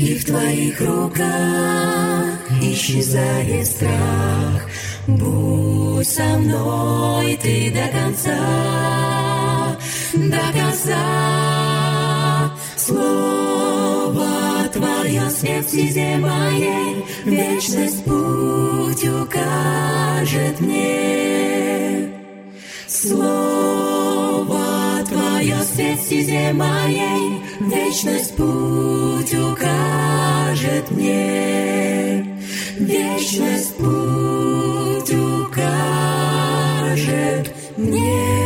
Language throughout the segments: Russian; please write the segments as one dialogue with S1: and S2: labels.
S1: И в Твоих руках исчезает страх. Будь со мной Ты до конца, до конца. Слово Твое свет в стезе моей, Вечность путь укажет мне. Слово стезе моей, Вечность путь укажет мне. Вечность путь укажет мне.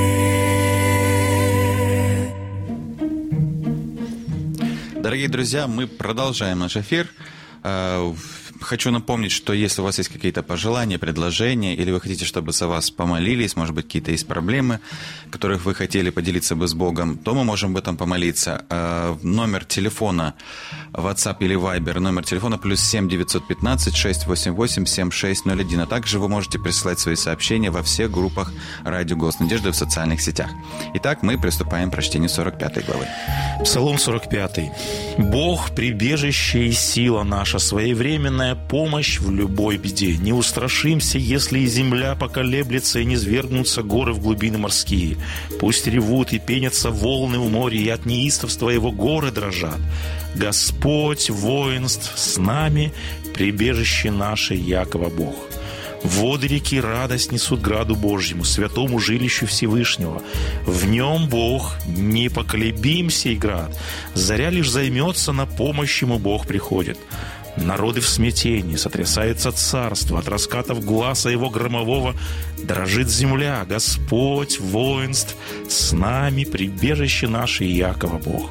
S2: Дорогие друзья, мы продолжаем наш эфир. Хочу напомнить, что если у вас есть какие-то пожелания, предложения, или вы хотите, чтобы за вас помолились, может быть, какие-то есть проблемы, которых вы хотели поделиться бы с Богом, то мы можем об этом помолиться. Э, Номер телефона WhatsApp или Viber, номер телефона плюс 7 915 688 7601. А также вы можете присылать свои сообщения во всех группах «Радио Голос Надежды» в социальных сетях. Итак, мы приступаем к прочтению 45 главы.
S3: Псалом 45. «Бог – прибежище и сила наша, своевременная помощь в любой беде. Не устрашимся, если и земля поколеблется, и не свергнутся горы в глубины морские. Пусть ревут и пенятся волны в море, и от неистовства его горы дрожат. Господь воинств с нами, прибежище наше, Якова Бог». Воды реки радость несут граду Божьему, святому жилищу Всевышнего. В нем Бог, непоколебим сей град. Заря лишь займется, на помощь ему Бог приходит. Народы в смятении, сотрясается царство, от раскатов глаза его громового дрожит земля. Господь воинств с нами, прибежище наше Якова Бог.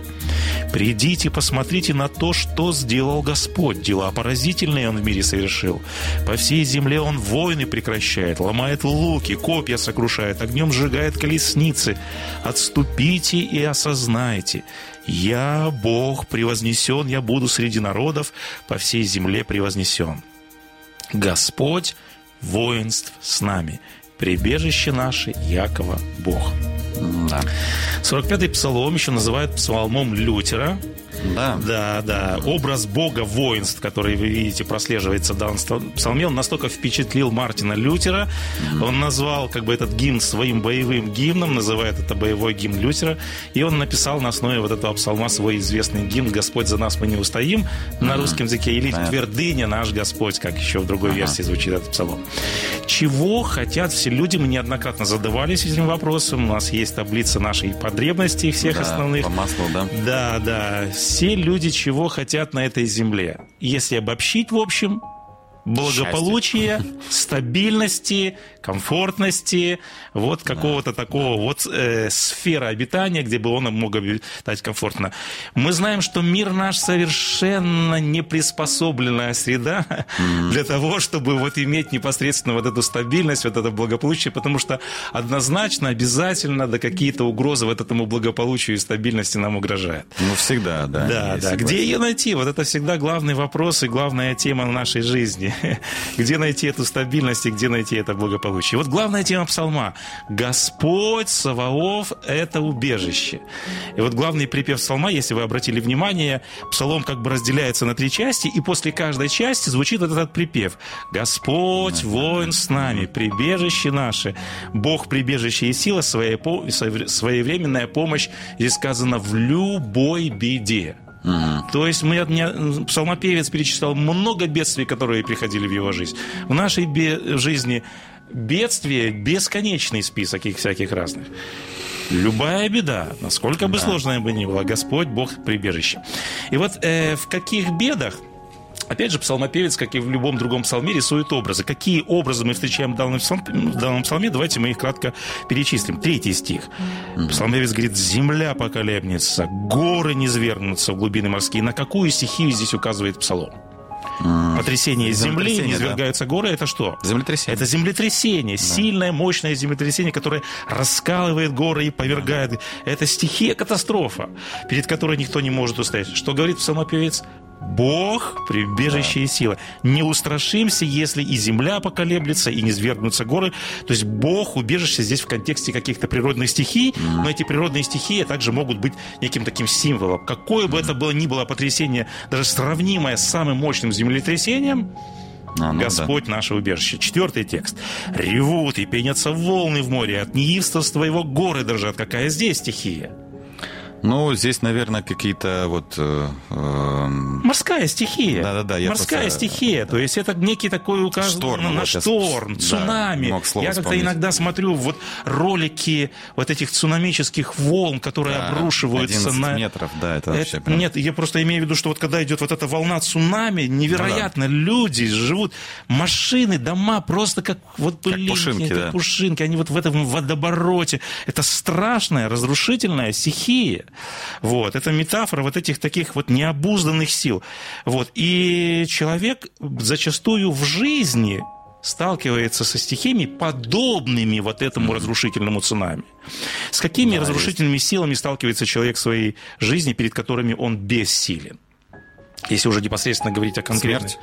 S3: Придите, посмотрите на то, что сделал Господь. Дела поразительные Он в мире совершил. По всей земле Он войны прекращает, ломает луки, копья сокрушает, огнем сжигает колесницы. Отступите и осознайте. Я, Бог, превознесен, я буду среди народов, по всей земле превознесен. Господь, воинств с нами, прибежище наше, Якова Бог.
S2: Да.
S3: 45-й псалом еще называют псалмом Лютера.
S2: Да.
S3: Да, да. Образ Бога воинств, который вы видите, прослеживается в данном псалме, он настолько впечатлил Мартина Лютера, он назвал как бы этот гимн своим боевым гимном, называет это боевой гимн Лютера, и он написал на основе вот этого псалма свой известный гимн «Господь за нас мы не устоим» на русском языке, или
S2: Понятно.
S3: «Твердыня наш Господь», как еще в другой
S2: Ага.
S3: версии звучит этот псалом. Чего хотят все люди? Мы неоднократно задавались этим вопросом. У нас есть таблица нашей потребностей всех
S2: Да,
S3: основных.
S2: По маслу, да.
S3: Да, да. Все люди чего хотят на этой земле? Если обобщить, в общем, благополучия, стабильности, комфортности, вот какого-то такого вот э, сфера обитания, где бы он мог обитать комфортно. Мы знаем, что мир наш совершенно неприспособленная среда для того, чтобы вот иметь непосредственно вот эту стабильность, вот это благополучие, потому что однозначно, обязательно, да какие-то угрозы вот этому благополучию и стабильности нам угрожают.
S2: Ну, всегда, да.
S3: Да, да.
S2: согласен.
S3: Где ее найти? Вот это всегда главный вопрос и главная тема нашей жизни. Найти, где найти эту стабильность и где найти это благополучие. Вот главная тема псалма. Господь Саваоф – это убежище. И вот главный припев псалма, если вы обратили внимание, псалом как бы разделяется на три части, и после каждой части звучит вот этот припев. Господь, воин с нами, прибежище наше, Бог прибежище и сила, своевременная помощь, здесь сказано, в любой беде. Угу. То есть мы, мне, псалмопевец перечислял много бедствий, которые приходили в его жизнь. В нашей бе- жизни бедствия бесконечный список их всяких разных. Любая беда, насколько бы да. сложная бы ни была, Господь, Бог прибежище. И вот э, в каких бедах Опять же, псалмопевец, как и в любом другом псалме, рисует образы. Какие образы мы встречаем в данном, псалме, в данном псалме, давайте мы их кратко перечислим. Третий стих. Псалмопевец говорит, земля поколебнется, горы не свергнутся в глубины морские. На какую стихию здесь указывает псалом? Потрясение земли, не свергаются да. горы, это что?
S2: Землетрясение.
S3: Это землетрясение, да. сильное, мощное землетрясение, которое раскалывает горы и повергает. Да. Это стихия катастрофа, перед которой никто не может устоять. Что говорит псалмопевец? Бог – прибежище да. и сила. Не устрашимся, если и земля поколеблется, и не свергнутся горы. То есть Бог – убежище здесь в контексте каких-то природных стихий, но эти природные стихии также могут быть неким таким символом. Какое бы это было ни было потрясение, даже сравнимое с самым мощным землетрясением, а, ну Господь да. наше убежище. Четвертый текст. Ревут и пенятся волны в море, от неистовства его горы дрожат. Какая здесь стихия?
S2: Ну, здесь, наверное, какие-то вот... Э,
S3: э, Морская стихия.
S2: Да-да-да.
S3: Морская просто... стихия. То есть это некий такой указ шторм, на, на шторм, цунами. Да, я как-то иногда смотрю вот ролики вот этих цунамических волн, которые да, обрушиваются на...
S2: метров, да, это вообще это, прям...
S3: Нет, я просто имею в виду, что вот когда идет вот эта волна цунами, невероятно, ну, да. люди живут, машины, дома просто как вот
S2: пылинки, как пушинки, как да.
S3: пушинки, они вот в этом водобороте. Это страшная, разрушительная стихия. Вот. Это метафора вот этих таких вот необузданных сил. Вот. И человек зачастую в жизни сталкивается со стихиями, подобными вот этому разрушительному цунами. С какими да, разрушительными есть. силами сталкивается человек в своей жизни, перед которыми он бессилен? Если уже непосредственно говорить о конкретной... Смерть?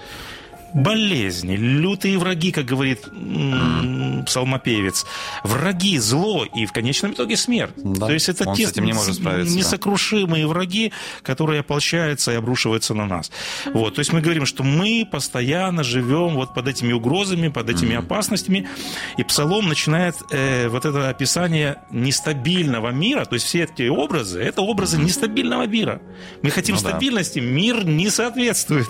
S3: Болезни, лютые враги, как говорит mm. псалмопевец, враги, зло и в конечном итоге смерть. Да, То есть это те не может справиться, несокрушимые да. враги, которые ополчаются и обрушиваются на нас. Вот. То есть мы говорим, что мы постоянно живем вот под этими угрозами, под этими mm. опасностями, и псалом начинает э, вот это описание нестабильного мира, то есть все эти образы, это образы нестабильного мира. Мы хотим ну, стабильности, да. мир не соответствует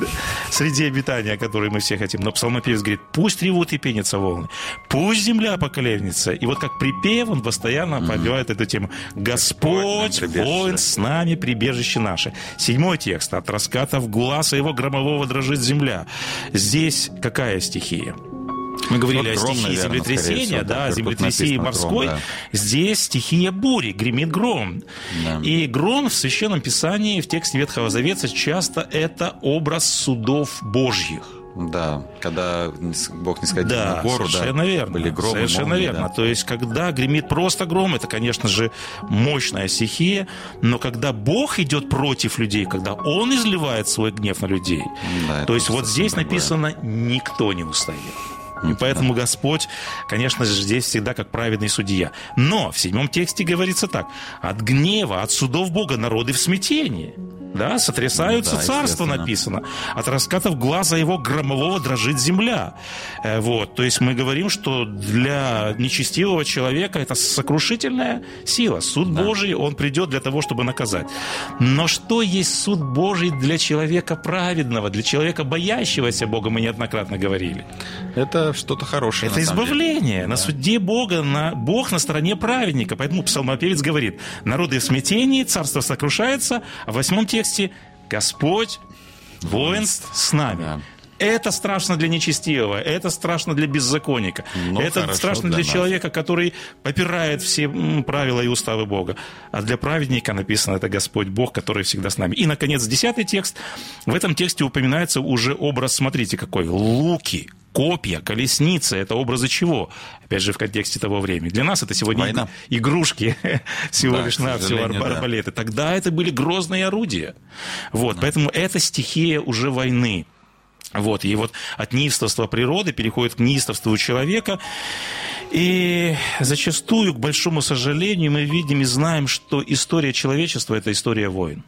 S3: среди обитания, которые мы все хотим. Но псалмопевец говорит, пусть ревут и пенятся волны, пусть земля поколевнется. И вот как припев он постоянно побивает эту тему. Господь, воин с нами, прибежище наше. Седьмой текст. От раскатов глаза его громового дрожит земля. Здесь какая стихия? Мы говорили вот о стихии наверное, землетрясения, всего, да, землетрясения морской. Гром, да. Здесь стихия бури, гремит гром. Да. И гром в Священном Писании, в тексте Ветхого Завета часто это образ судов Божьих.
S2: Да, когда Бог не сходил
S3: да,
S2: на гору,
S3: совершенно
S2: да,
S3: верно,
S2: были громы,
S3: Совершенно
S2: молнии,
S3: верно.
S2: Да.
S3: То есть, когда гремит просто гром, это, конечно же, мощная стихия, но когда Бог идет против людей, когда Он изливает свой гнев на людей, да, то есть вот здесь другое. написано «никто не устоит». И поэтому Господь, конечно же, здесь всегда как праведный судья. Но в седьмом тексте говорится так. От гнева, от судов Бога народы в смятении. Да, сотрясаются ну, да, царства, написано. От раскатов глаза его громового дрожит земля. Э, вот, то есть мы говорим, что для нечестивого человека это сокрушительная сила. Суд да. Божий, он придет для того, чтобы наказать. Но что есть суд Божий для человека праведного, для человека боящегося Бога, мы неоднократно говорили?
S2: Это что-то хорошее.
S3: Это избавление. На суде Бога, на, Бог на стороне праведника. Поэтому псалмопевец говорит, народы в смятении, царство сокрушается, а в восьмом тексте Господь, воинств с нами. Да. Это страшно для нечестивого, это страшно для беззаконника, ну, это страшно для, для человека, который попирает все правила и уставы Бога. А для праведника написано это Господь Бог, который всегда с нами. И, наконец, десятый текст. В этом тексте упоминается уже образ, смотрите какой, луки, копья, колесницы, это образы чего? Опять же, в контексте того времени. Для нас это сегодня Война. игрушки, всего да, лишь навсего арбалеты. Да. Тогда это были грозные орудия. Вот, да. поэтому это стихия уже войны. Вот, и вот от неистовства природы переходит к неистовству человека. И зачастую, к большому сожалению, мы видим и знаем, что история человечества – это история войн.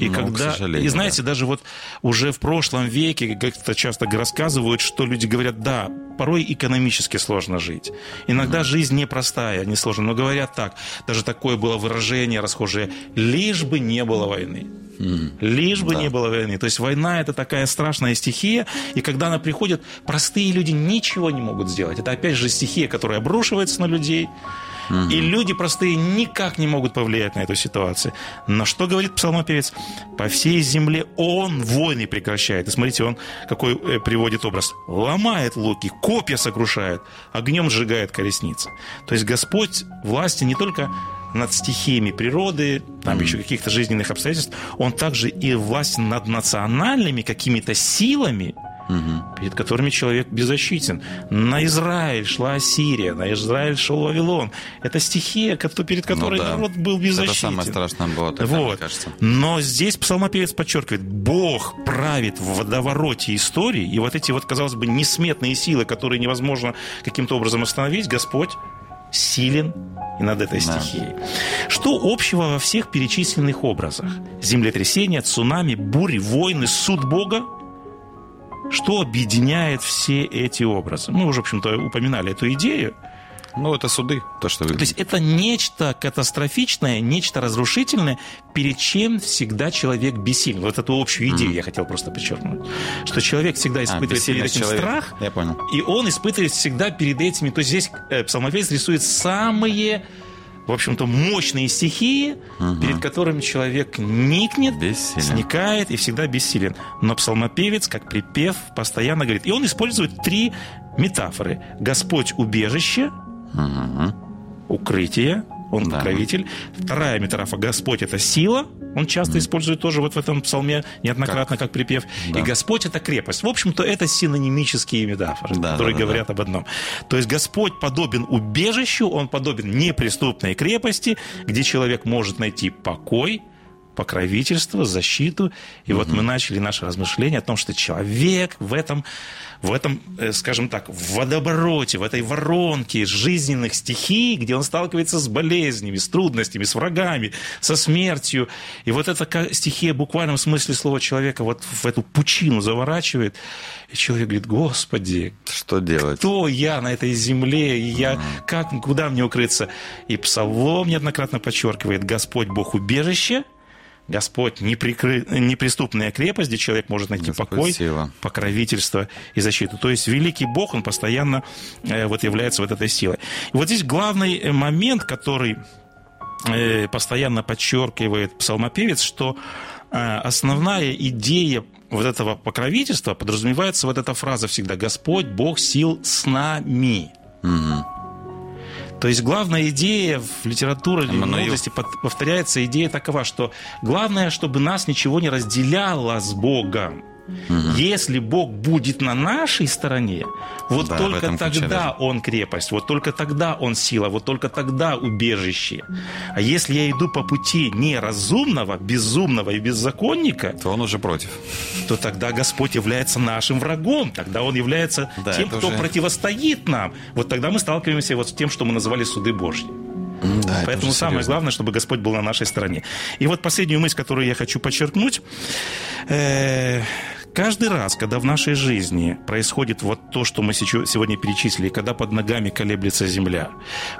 S3: И
S2: Ну,
S3: когда, и знаете, даже вот уже в прошлом веке как-то часто рассказывают, что люди говорят, да, порой экономически сложно жить. Иногда жизнь непростая, не сложная, но говорят так, даже такое было выражение расхожее, лишь бы не было войны. Лишь бы
S2: Да.
S3: не было войны. То есть война это такая страшная стихия, и когда она приходит, простые люди ничего не могут сделать. Это опять же стихия, которая обрушивается на людей. И люди простые никак не могут повлиять на эту ситуацию. Но что говорит псалмопевец? По всей земле он войны прекращает. И смотрите, он какой э, приводит образ. Ломает луки, копья сокрушает, огнем сжигает колесницы. То есть Господь власти не только над стихиями природы, там еще каких-то жизненных обстоятельств, он также и власть над национальными какими-то силами, перед которыми человек беззащитен. На Израиль шла Ассирия, на Израиль шел Вавилон. Это стихия, перед которой
S2: Ну да.
S3: народ был беззащитен.
S2: Это самое страшное было тогда, мне
S3: Вот.
S2: кажется.
S3: Но здесь псалмопевец подчеркивает, Бог правит в водовороте истории, и вот эти вот, казалось бы, несметные силы, которые невозможно каким-то образом остановить, Господь силен и над этой
S2: Да.
S3: стихией. Что общего во всех перечисленных образах? Землетрясения, цунами, бури, войны, суд Бога? Что объединяет все эти образы? Мы уже, в общем-то, упоминали эту идею.
S2: Ну, это суды, то, что вы...
S3: То есть это нечто катастрофичное, нечто разрушительное, перед чем всегда человек бессилен. Вот эту общую идею я хотел просто подчеркнуть. Что человек всегда
S2: А,
S3: испытывает перед
S2: бессильность
S3: этим
S2: человека.
S3: страх,
S2: Я понял.
S3: и он испытывает всегда перед этими. То есть здесь э, псалмопевец рисует самые, в общем-то, мощные стихии, перед которыми человек никнет,
S2: Бессилен.
S3: сникает и всегда бессилен. Но псалмопевец, как припев, постоянно говорит. И он использует три метафоры. Господь убежище,
S2: Мгм.
S3: укрытие, он
S2: Да.
S3: покровитель. Вторая метафора Господь это сила. Он часто использует тоже вот в этом псалме неоднократно как, припев.
S2: Да.
S3: И Господь это крепость. В общем-то, это синонимические метафоры,
S2: Да,
S3: которые
S2: да, да,
S3: говорят об одном. То есть Господь подобен убежищу, он подобен неприступной крепости, где человек может найти покой, покровительство, защиту. И вот мы начали наше размышление о том, что человек в этом, в этом, э, скажем так, в водовороте, в этой воронке жизненных стихий, где он сталкивается с болезнями, с трудностями, с врагами, со смертью. И вот эта стихия в буквальном смысле слова человека вот в эту пучину заворачивает. И человек говорит, Господи,
S2: Что делать?
S3: кто я на этой земле, и я, как, куда мне укрыться? И Псалом неоднократно подчеркивает, Господь Бог убежище, Господь неприкры... неприступная крепость, где человек может найти
S2: Господь
S3: покой,
S2: сила.
S3: покровительство и защиту. То есть великий Бог, он постоянно э, вот является вот этой силой. И вот здесь главный э, момент, который э, постоянно подчеркивает псалмопевец, что основная идея вот этого покровительства подразумевается вот эта фраза всегда «Господь, Бог сил с нами».
S2: Мгм.
S3: То есть главная идея в литературе в под- повторяется идея такова, что главное, чтобы нас ничего не разделяло с Богом. Если Бог будет на нашей стороне, вот
S2: Да,
S3: только тогда. Он крепость, вот только тогда Он сила, вот только тогда убежище. А если я иду по пути неразумного, безумного и беззаконника,
S2: То он уже против.
S3: то тогда Господь является нашим врагом, тогда Он является
S2: Да,
S3: тем, кто
S2: уже-
S3: противостоит нам. Вот тогда мы сталкиваемся вот с тем, что мы называли суды Божьи.
S2: Да, это
S3: Поэтому самое
S2: серьезно.
S3: главное, чтобы Господь был на нашей стороне. И вот последнюю мысль, которую я хочу подчеркнуть. Э, Каждый раз, когда в нашей жизни происходит вот то, что мы сегодня перечислили, когда под ногами колеблется земля,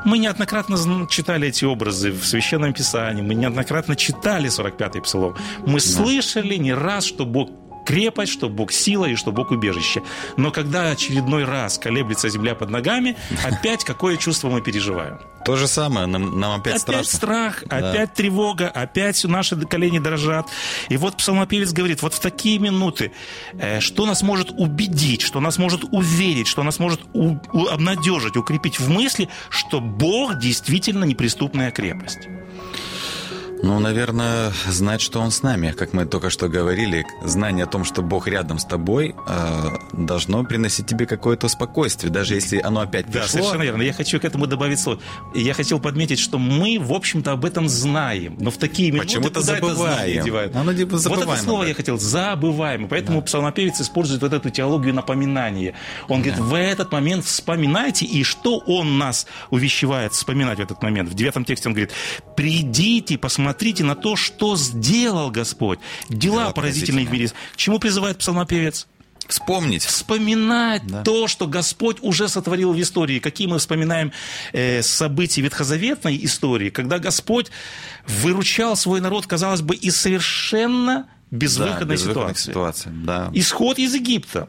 S3: мы неоднократно читали эти образы в Священном Писании, мы неоднократно читали 45-й Псалом, мы слышали не раз, что Бог крепость, что Бог сила и что Бог убежище. Но когда очередной раз колеблется земля под ногами, опять какое чувство мы переживаем?
S2: То же самое, нам, нам опять,
S3: Опять
S2: страшно.
S3: страх, опять тревога, опять наши колени дрожат. И вот псалмопевец говорит, вот в такие минуты, э, что нас может убедить, что нас может уверить, что нас может у- у- обнадежить, укрепить в мысли, что Бог действительно неприступная крепость.
S2: Ну, наверное, знать, что Он с нами, как мы только что говорили. Знание о том, что Бог рядом с тобой, э, должно приносить тебе какое-то спокойствие, даже если оно опять
S3: Да,
S2: пришло.
S3: совершенно верно. Я хочу к этому добавить слово. Я хотел подметить, что мы, в общем-то, об этом знаем. Но в такие минуты
S2: Почему-то
S3: это
S2: забываем.
S3: девают?
S2: Оно типа
S3: Вот
S2: забываем
S3: это слово я хотел. Забываем. И Поэтому псалмопевец использует вот эту теологию напоминания. Он говорит, в этот момент вспоминайте. И что он нас увещевает вспоминать в этот момент? В девятом тексте он говорит, придите, посмотрите на то, что сделал Господь. Дела,
S2: Дела
S3: поразительные в мире. К чему призывает псалмопевец?
S2: Вспомнить.
S3: вспоминать то, что Господь уже сотворил в истории. Какие мы вспоминаем э, события ветхозаветной истории, когда Господь выручал свой народ, казалось бы, из совершенно безвыходной
S2: Да,
S3: ситуации.
S2: ситуаций, да.
S3: Исход из Египта.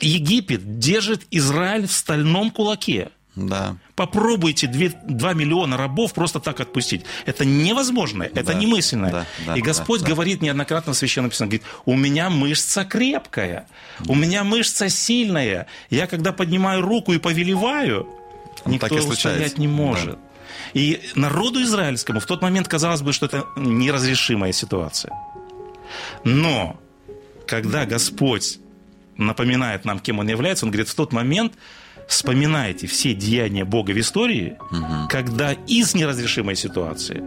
S3: Египет держит Израиль в стальном кулаке.
S2: Да.
S3: Попробуйте 2, миллиона рабов просто так отпустить. Это невозможно, это
S2: Да,
S3: немысленно.
S2: да, да,
S3: и Господь
S2: да, да.
S3: говорит неоднократно в Священном Писании, говорит, у меня мышца крепкая, у меня мышца сильная. Я когда поднимаю руку и повелеваю,
S2: Ну,
S3: никто
S2: так и
S3: устоять не может. И народу израильскому в тот момент казалось бы, что это неразрешимая ситуация. Но когда Господь напоминает нам, кем Он является, Он говорит, в тот момент вспоминайте все деяния Бога в истории, когда из неразрешимой ситуации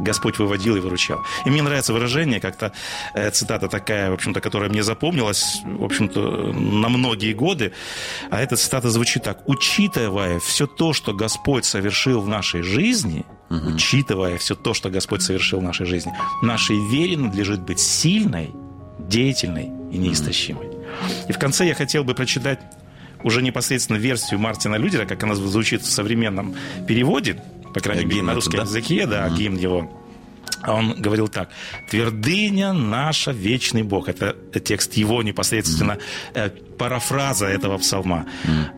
S3: Господь выводил и выручал. И мне нравится выражение, как-то э, цитата такая, в общем-то, которая мне запомнилась, в общем-то, на многие годы. А эта цитата звучит так. «Учитывая все то, что Господь совершил в нашей жизни, учитывая все то, что Господь совершил в нашей жизни, нашей вере надлежит быть сильной, деятельной и неистощимой». И в конце я хотел бы прочитать уже непосредственно версию Мартина Лютера, как она звучит в современном переводе, по крайней мере, на русском
S2: да?
S3: языке, да, гимн его. А Он говорил так. «Твердыня наша, вечный Бог». Это текст его непосредственно, э, парафраза этого псалма.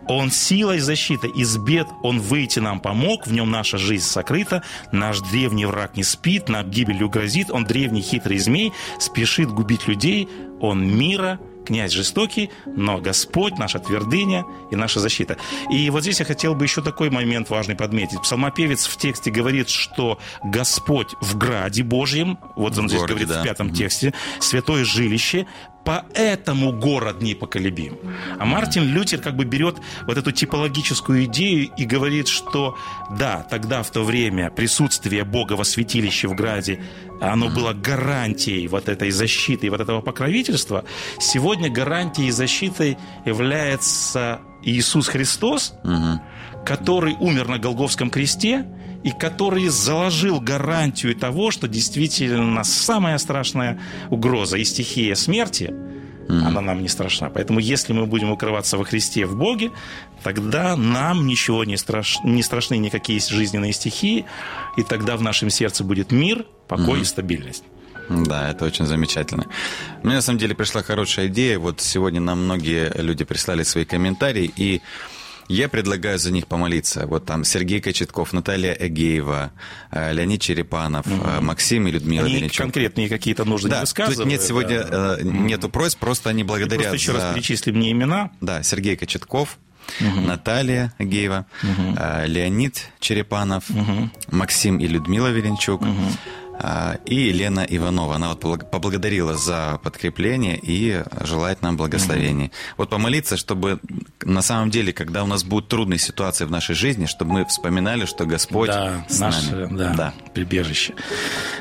S3: «Он сила и защита, из бед Он выйти нам помог, в нем наша жизнь сокрыта, наш древний враг не спит, нам гибелью грозит, он древний хитрый змей, спешит губить людей, он мира, князь жестокий, но Господь наша твердыня и наша защита. И вот здесь я хотел бы еще такой момент важный подметить. Псалмопевец в тексте говорит, что Господь в граде Божьем, вот он
S2: В
S3: здесь
S2: городе,
S3: говорит в
S2: да.
S3: пятом тексте, святое жилище, поэтому город непоколебим. А Мартин Лютер как бы берет вот эту типологическую идею и говорит, что да, тогда в то время присутствие Бога во святилище в Граде, оно было гарантией вот этой защиты и вот этого покровительства. Сегодня гарантией и защитой является Иисус Христос, который умер на Голговском кресте и который заложил гарантию того, что действительно самая страшная угроза и стихия смерти, она нам не страшна. Поэтому если мы будем укрываться во Христе в Боге, тогда нам ничего не, страш... не страшны никакие жизненные стихии, и тогда в нашем сердце будет мир, покой и стабильность.
S2: Да, это очень замечательно. Мне на самом деле пришла хорошая идея. Вот сегодня нам многие люди прислали свои комментарии, и я предлагаю за них помолиться. Вот там Сергей Кочетков, Наталья Эгеева, э, Леонид Черепанов, э, Максим и Людмила
S3: Они
S2: Величук.
S3: конкретные какие-то нужды не
S2: Да, тут
S3: высказывают.
S2: нет сегодня
S3: да.
S2: э, нету просьб, просто они
S3: И
S2: благодарят
S3: Просто еще
S2: за...
S3: раз перечислим мне имена.
S2: Да, Сергей Кочетков, Наталья Геева, э, Леонид Черепанов, Максим и Людмила Веренчук. э, И Елена Иванова. Она вот побла- поблагодарила за подкрепление и желает нам благословений. Вот помолиться, чтобы на самом деле, когда у нас будут трудные ситуации в нашей жизни, чтобы мы вспоминали, что Господь
S3: да,
S2: с
S3: наше
S2: нами.
S3: да, прибежище.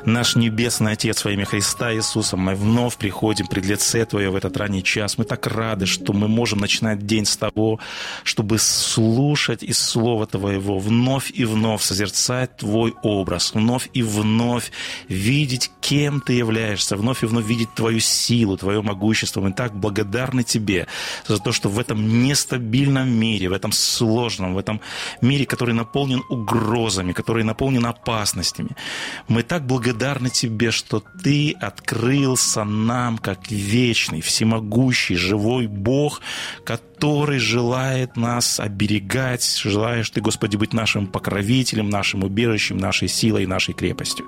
S3: Наш Небесный Отец во имя Христа Иисуса, мы вновь приходим пред лице Твое в этот ранний час. Мы так рады, что мы можем начинать день с того, чтобы слушать из Слова Твоего, вновь и вновь созерцать Твой образ, вновь и вновь видеть, кем Ты являешься, вновь и вновь видеть Твою силу, Твое могущество. Мы так благодарны Тебе за то, что в этом нестабильном мире, в этом сложном, в этом мире, который наполнен угрозами, который наполнен опасностями, мы так благодарны Тебе, что Ты открылся нам как вечный, всемогущий, живой Бог, который желает нас оберегать, желаешь Ты, Господи, быть нашим покровителем, нашим убежищем, нашей силой нашей крепостью.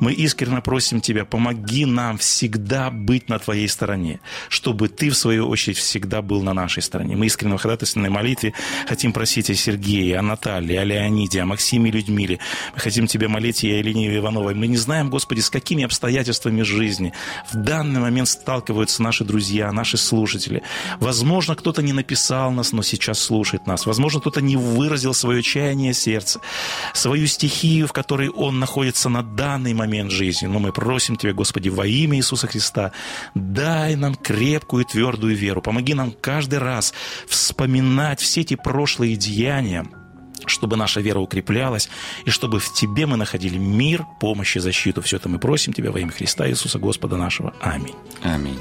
S3: Мы искренне просим Тебя, помоги нам всегда быть на Твоей стороне, чтобы Ты, в свою очередь, всегда был на нашей стороне. Мы искренне в ходатайственной молитве хотим просить о Сергее, о Наталье, о Леониде, о Максиме Людмиле. Мы хотим Тебя молить и о Елене Ивановой. Мы не знаем, Господи, с какими обстоятельствами жизни в данный момент сталкиваются наши друзья, наши слушатели. Возможно, кто-то не написал нас, но сейчас слушает нас. Возможно, кто-то не выразил свое чаяние сердца, свою стихию, в которой он находится на данный момент жизни. Но мы просим Тебя, Господи, во имя Иисуса Христа, дай нам крепкую и твердую веру. Помоги нам каждый раз вспоминать все эти прошлые деяния, чтобы наша вера укреплялась, и чтобы в Тебе мы находили мир, помощь и защиту. Все это мы просим Тебя во имя Христа Иисуса Господа нашего. Аминь.
S2: Аминь.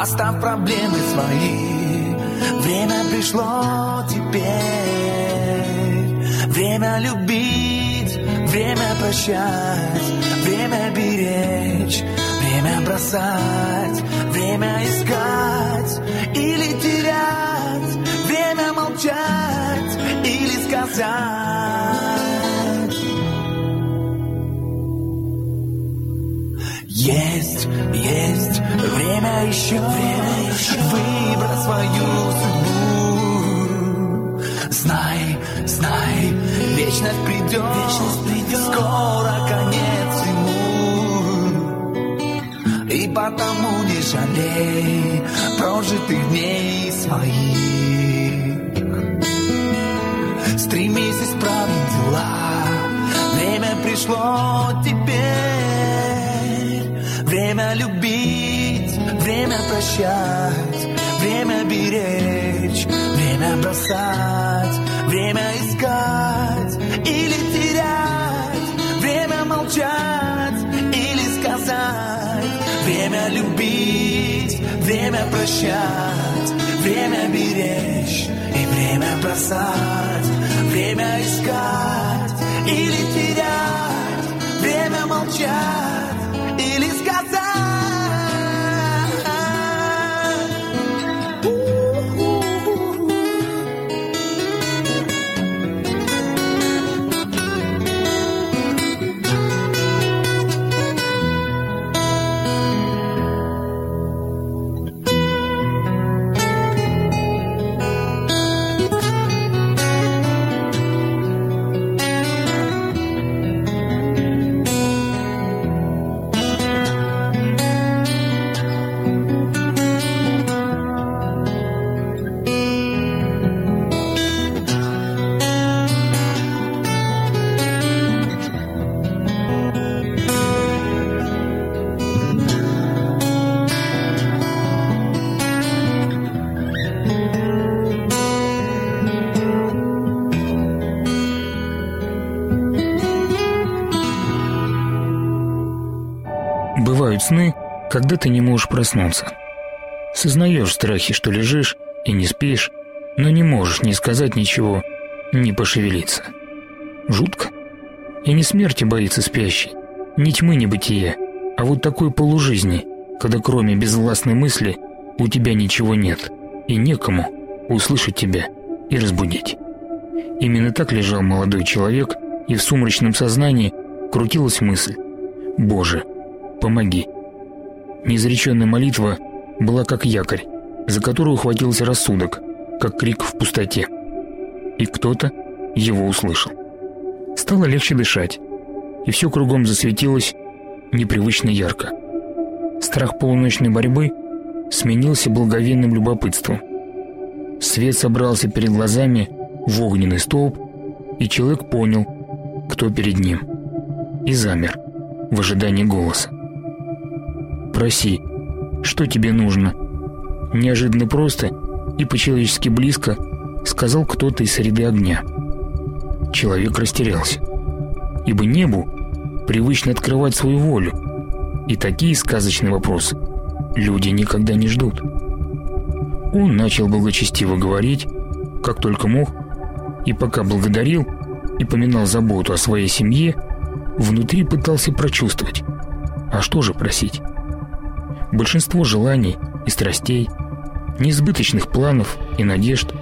S4: Оставь проблемы свои, время пришло теперь. Время любить, время прощать, время беречь, время бросать, время искать или терять, время молчать или сказать. Есть, есть время еще, время еще выбрать свою судьбу. Знай, знай, вечность придет, вечность придет, скоро конец всему. И потому не жалей прожитых дней своих. Стремись исправить дела, время пришло теперь. Прощать, время беречь, время бросать, время искать или терять, время молчать или сказать, время любить, время прощать, время беречь и время бросать, время искать или терять, время молчать
S5: когда ты не можешь проснуться. Сознаешь страхи, что лежишь и не спишь, но не можешь ни сказать ничего, ни пошевелиться. Жутко. И не смерти боится спящий, ни тьмы небытия, а вот такой полужизни, когда кроме безвластной мысли у тебя ничего нет, и некому услышать тебя и разбудить. Именно так лежал молодой человек, и в сумрачном сознании крутилась мысль «Боже, помоги». Неизреченная молитва была как якорь, за которую ухватился рассудок, как крик в пустоте. И кто-то его услышал. Стало легче дышать, и все кругом засветилось непривычно ярко. Страх полуночной борьбы сменился благовейным любопытством. Свет собрался перед глазами в огненный столб, и человек понял, кто перед ним, и замер в ожидании голоса. «Проси, что тебе нужно?» Неожиданно просто и по-человечески близко сказал кто-то из среды огня. Человек растерялся, ибо небу привычно открывать свою волю, и такие сказочные вопросы люди никогда не ждут. Он начал благочестиво говорить, как только мог, и пока благодарил и поминал заботу о своей семье, внутри пытался прочувствовать, а что же просить? Большинство желаний и страстей, неизбыточных планов и надежд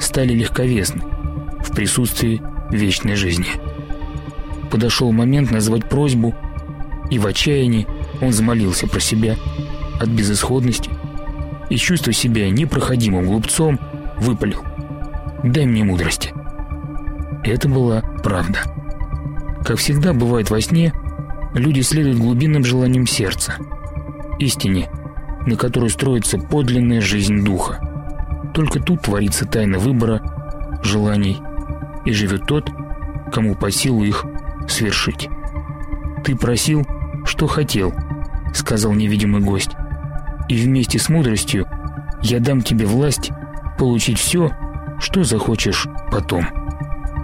S5: стали легковесны в присутствии вечной жизни. Подошел момент назвать просьбу, и в отчаянии он замолился про себя от безысходности и, чувствуя себя непроходимым глупцом, выпалил «Дай мне мудрости». Это была правда. Как всегда бывает во сне, люди следуют глубинным желаниям сердца, истине, на которой строится подлинная жизнь духа. Только тут творится тайна выбора, желаний, и живет тот, кому по силу их свершить. «Ты просил, что хотел», — сказал невидимый гость, «и вместе с мудростью я дам тебе власть получить все, что захочешь потом».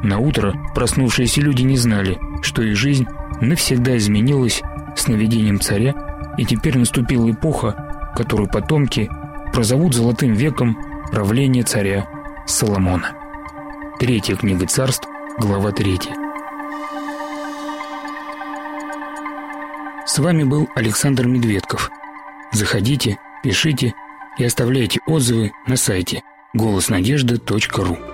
S5: На утро проснувшиеся люди не знали, что их жизнь навсегда изменилась с наведением царя, и теперь наступила эпоха, которую потомки прозовут золотым веком правления царя Соломона. Третья книга царств, глава третья. С вами был Александр Медведков. Заходите, пишите и оставляйте отзывы на сайте голоснадежда.ру.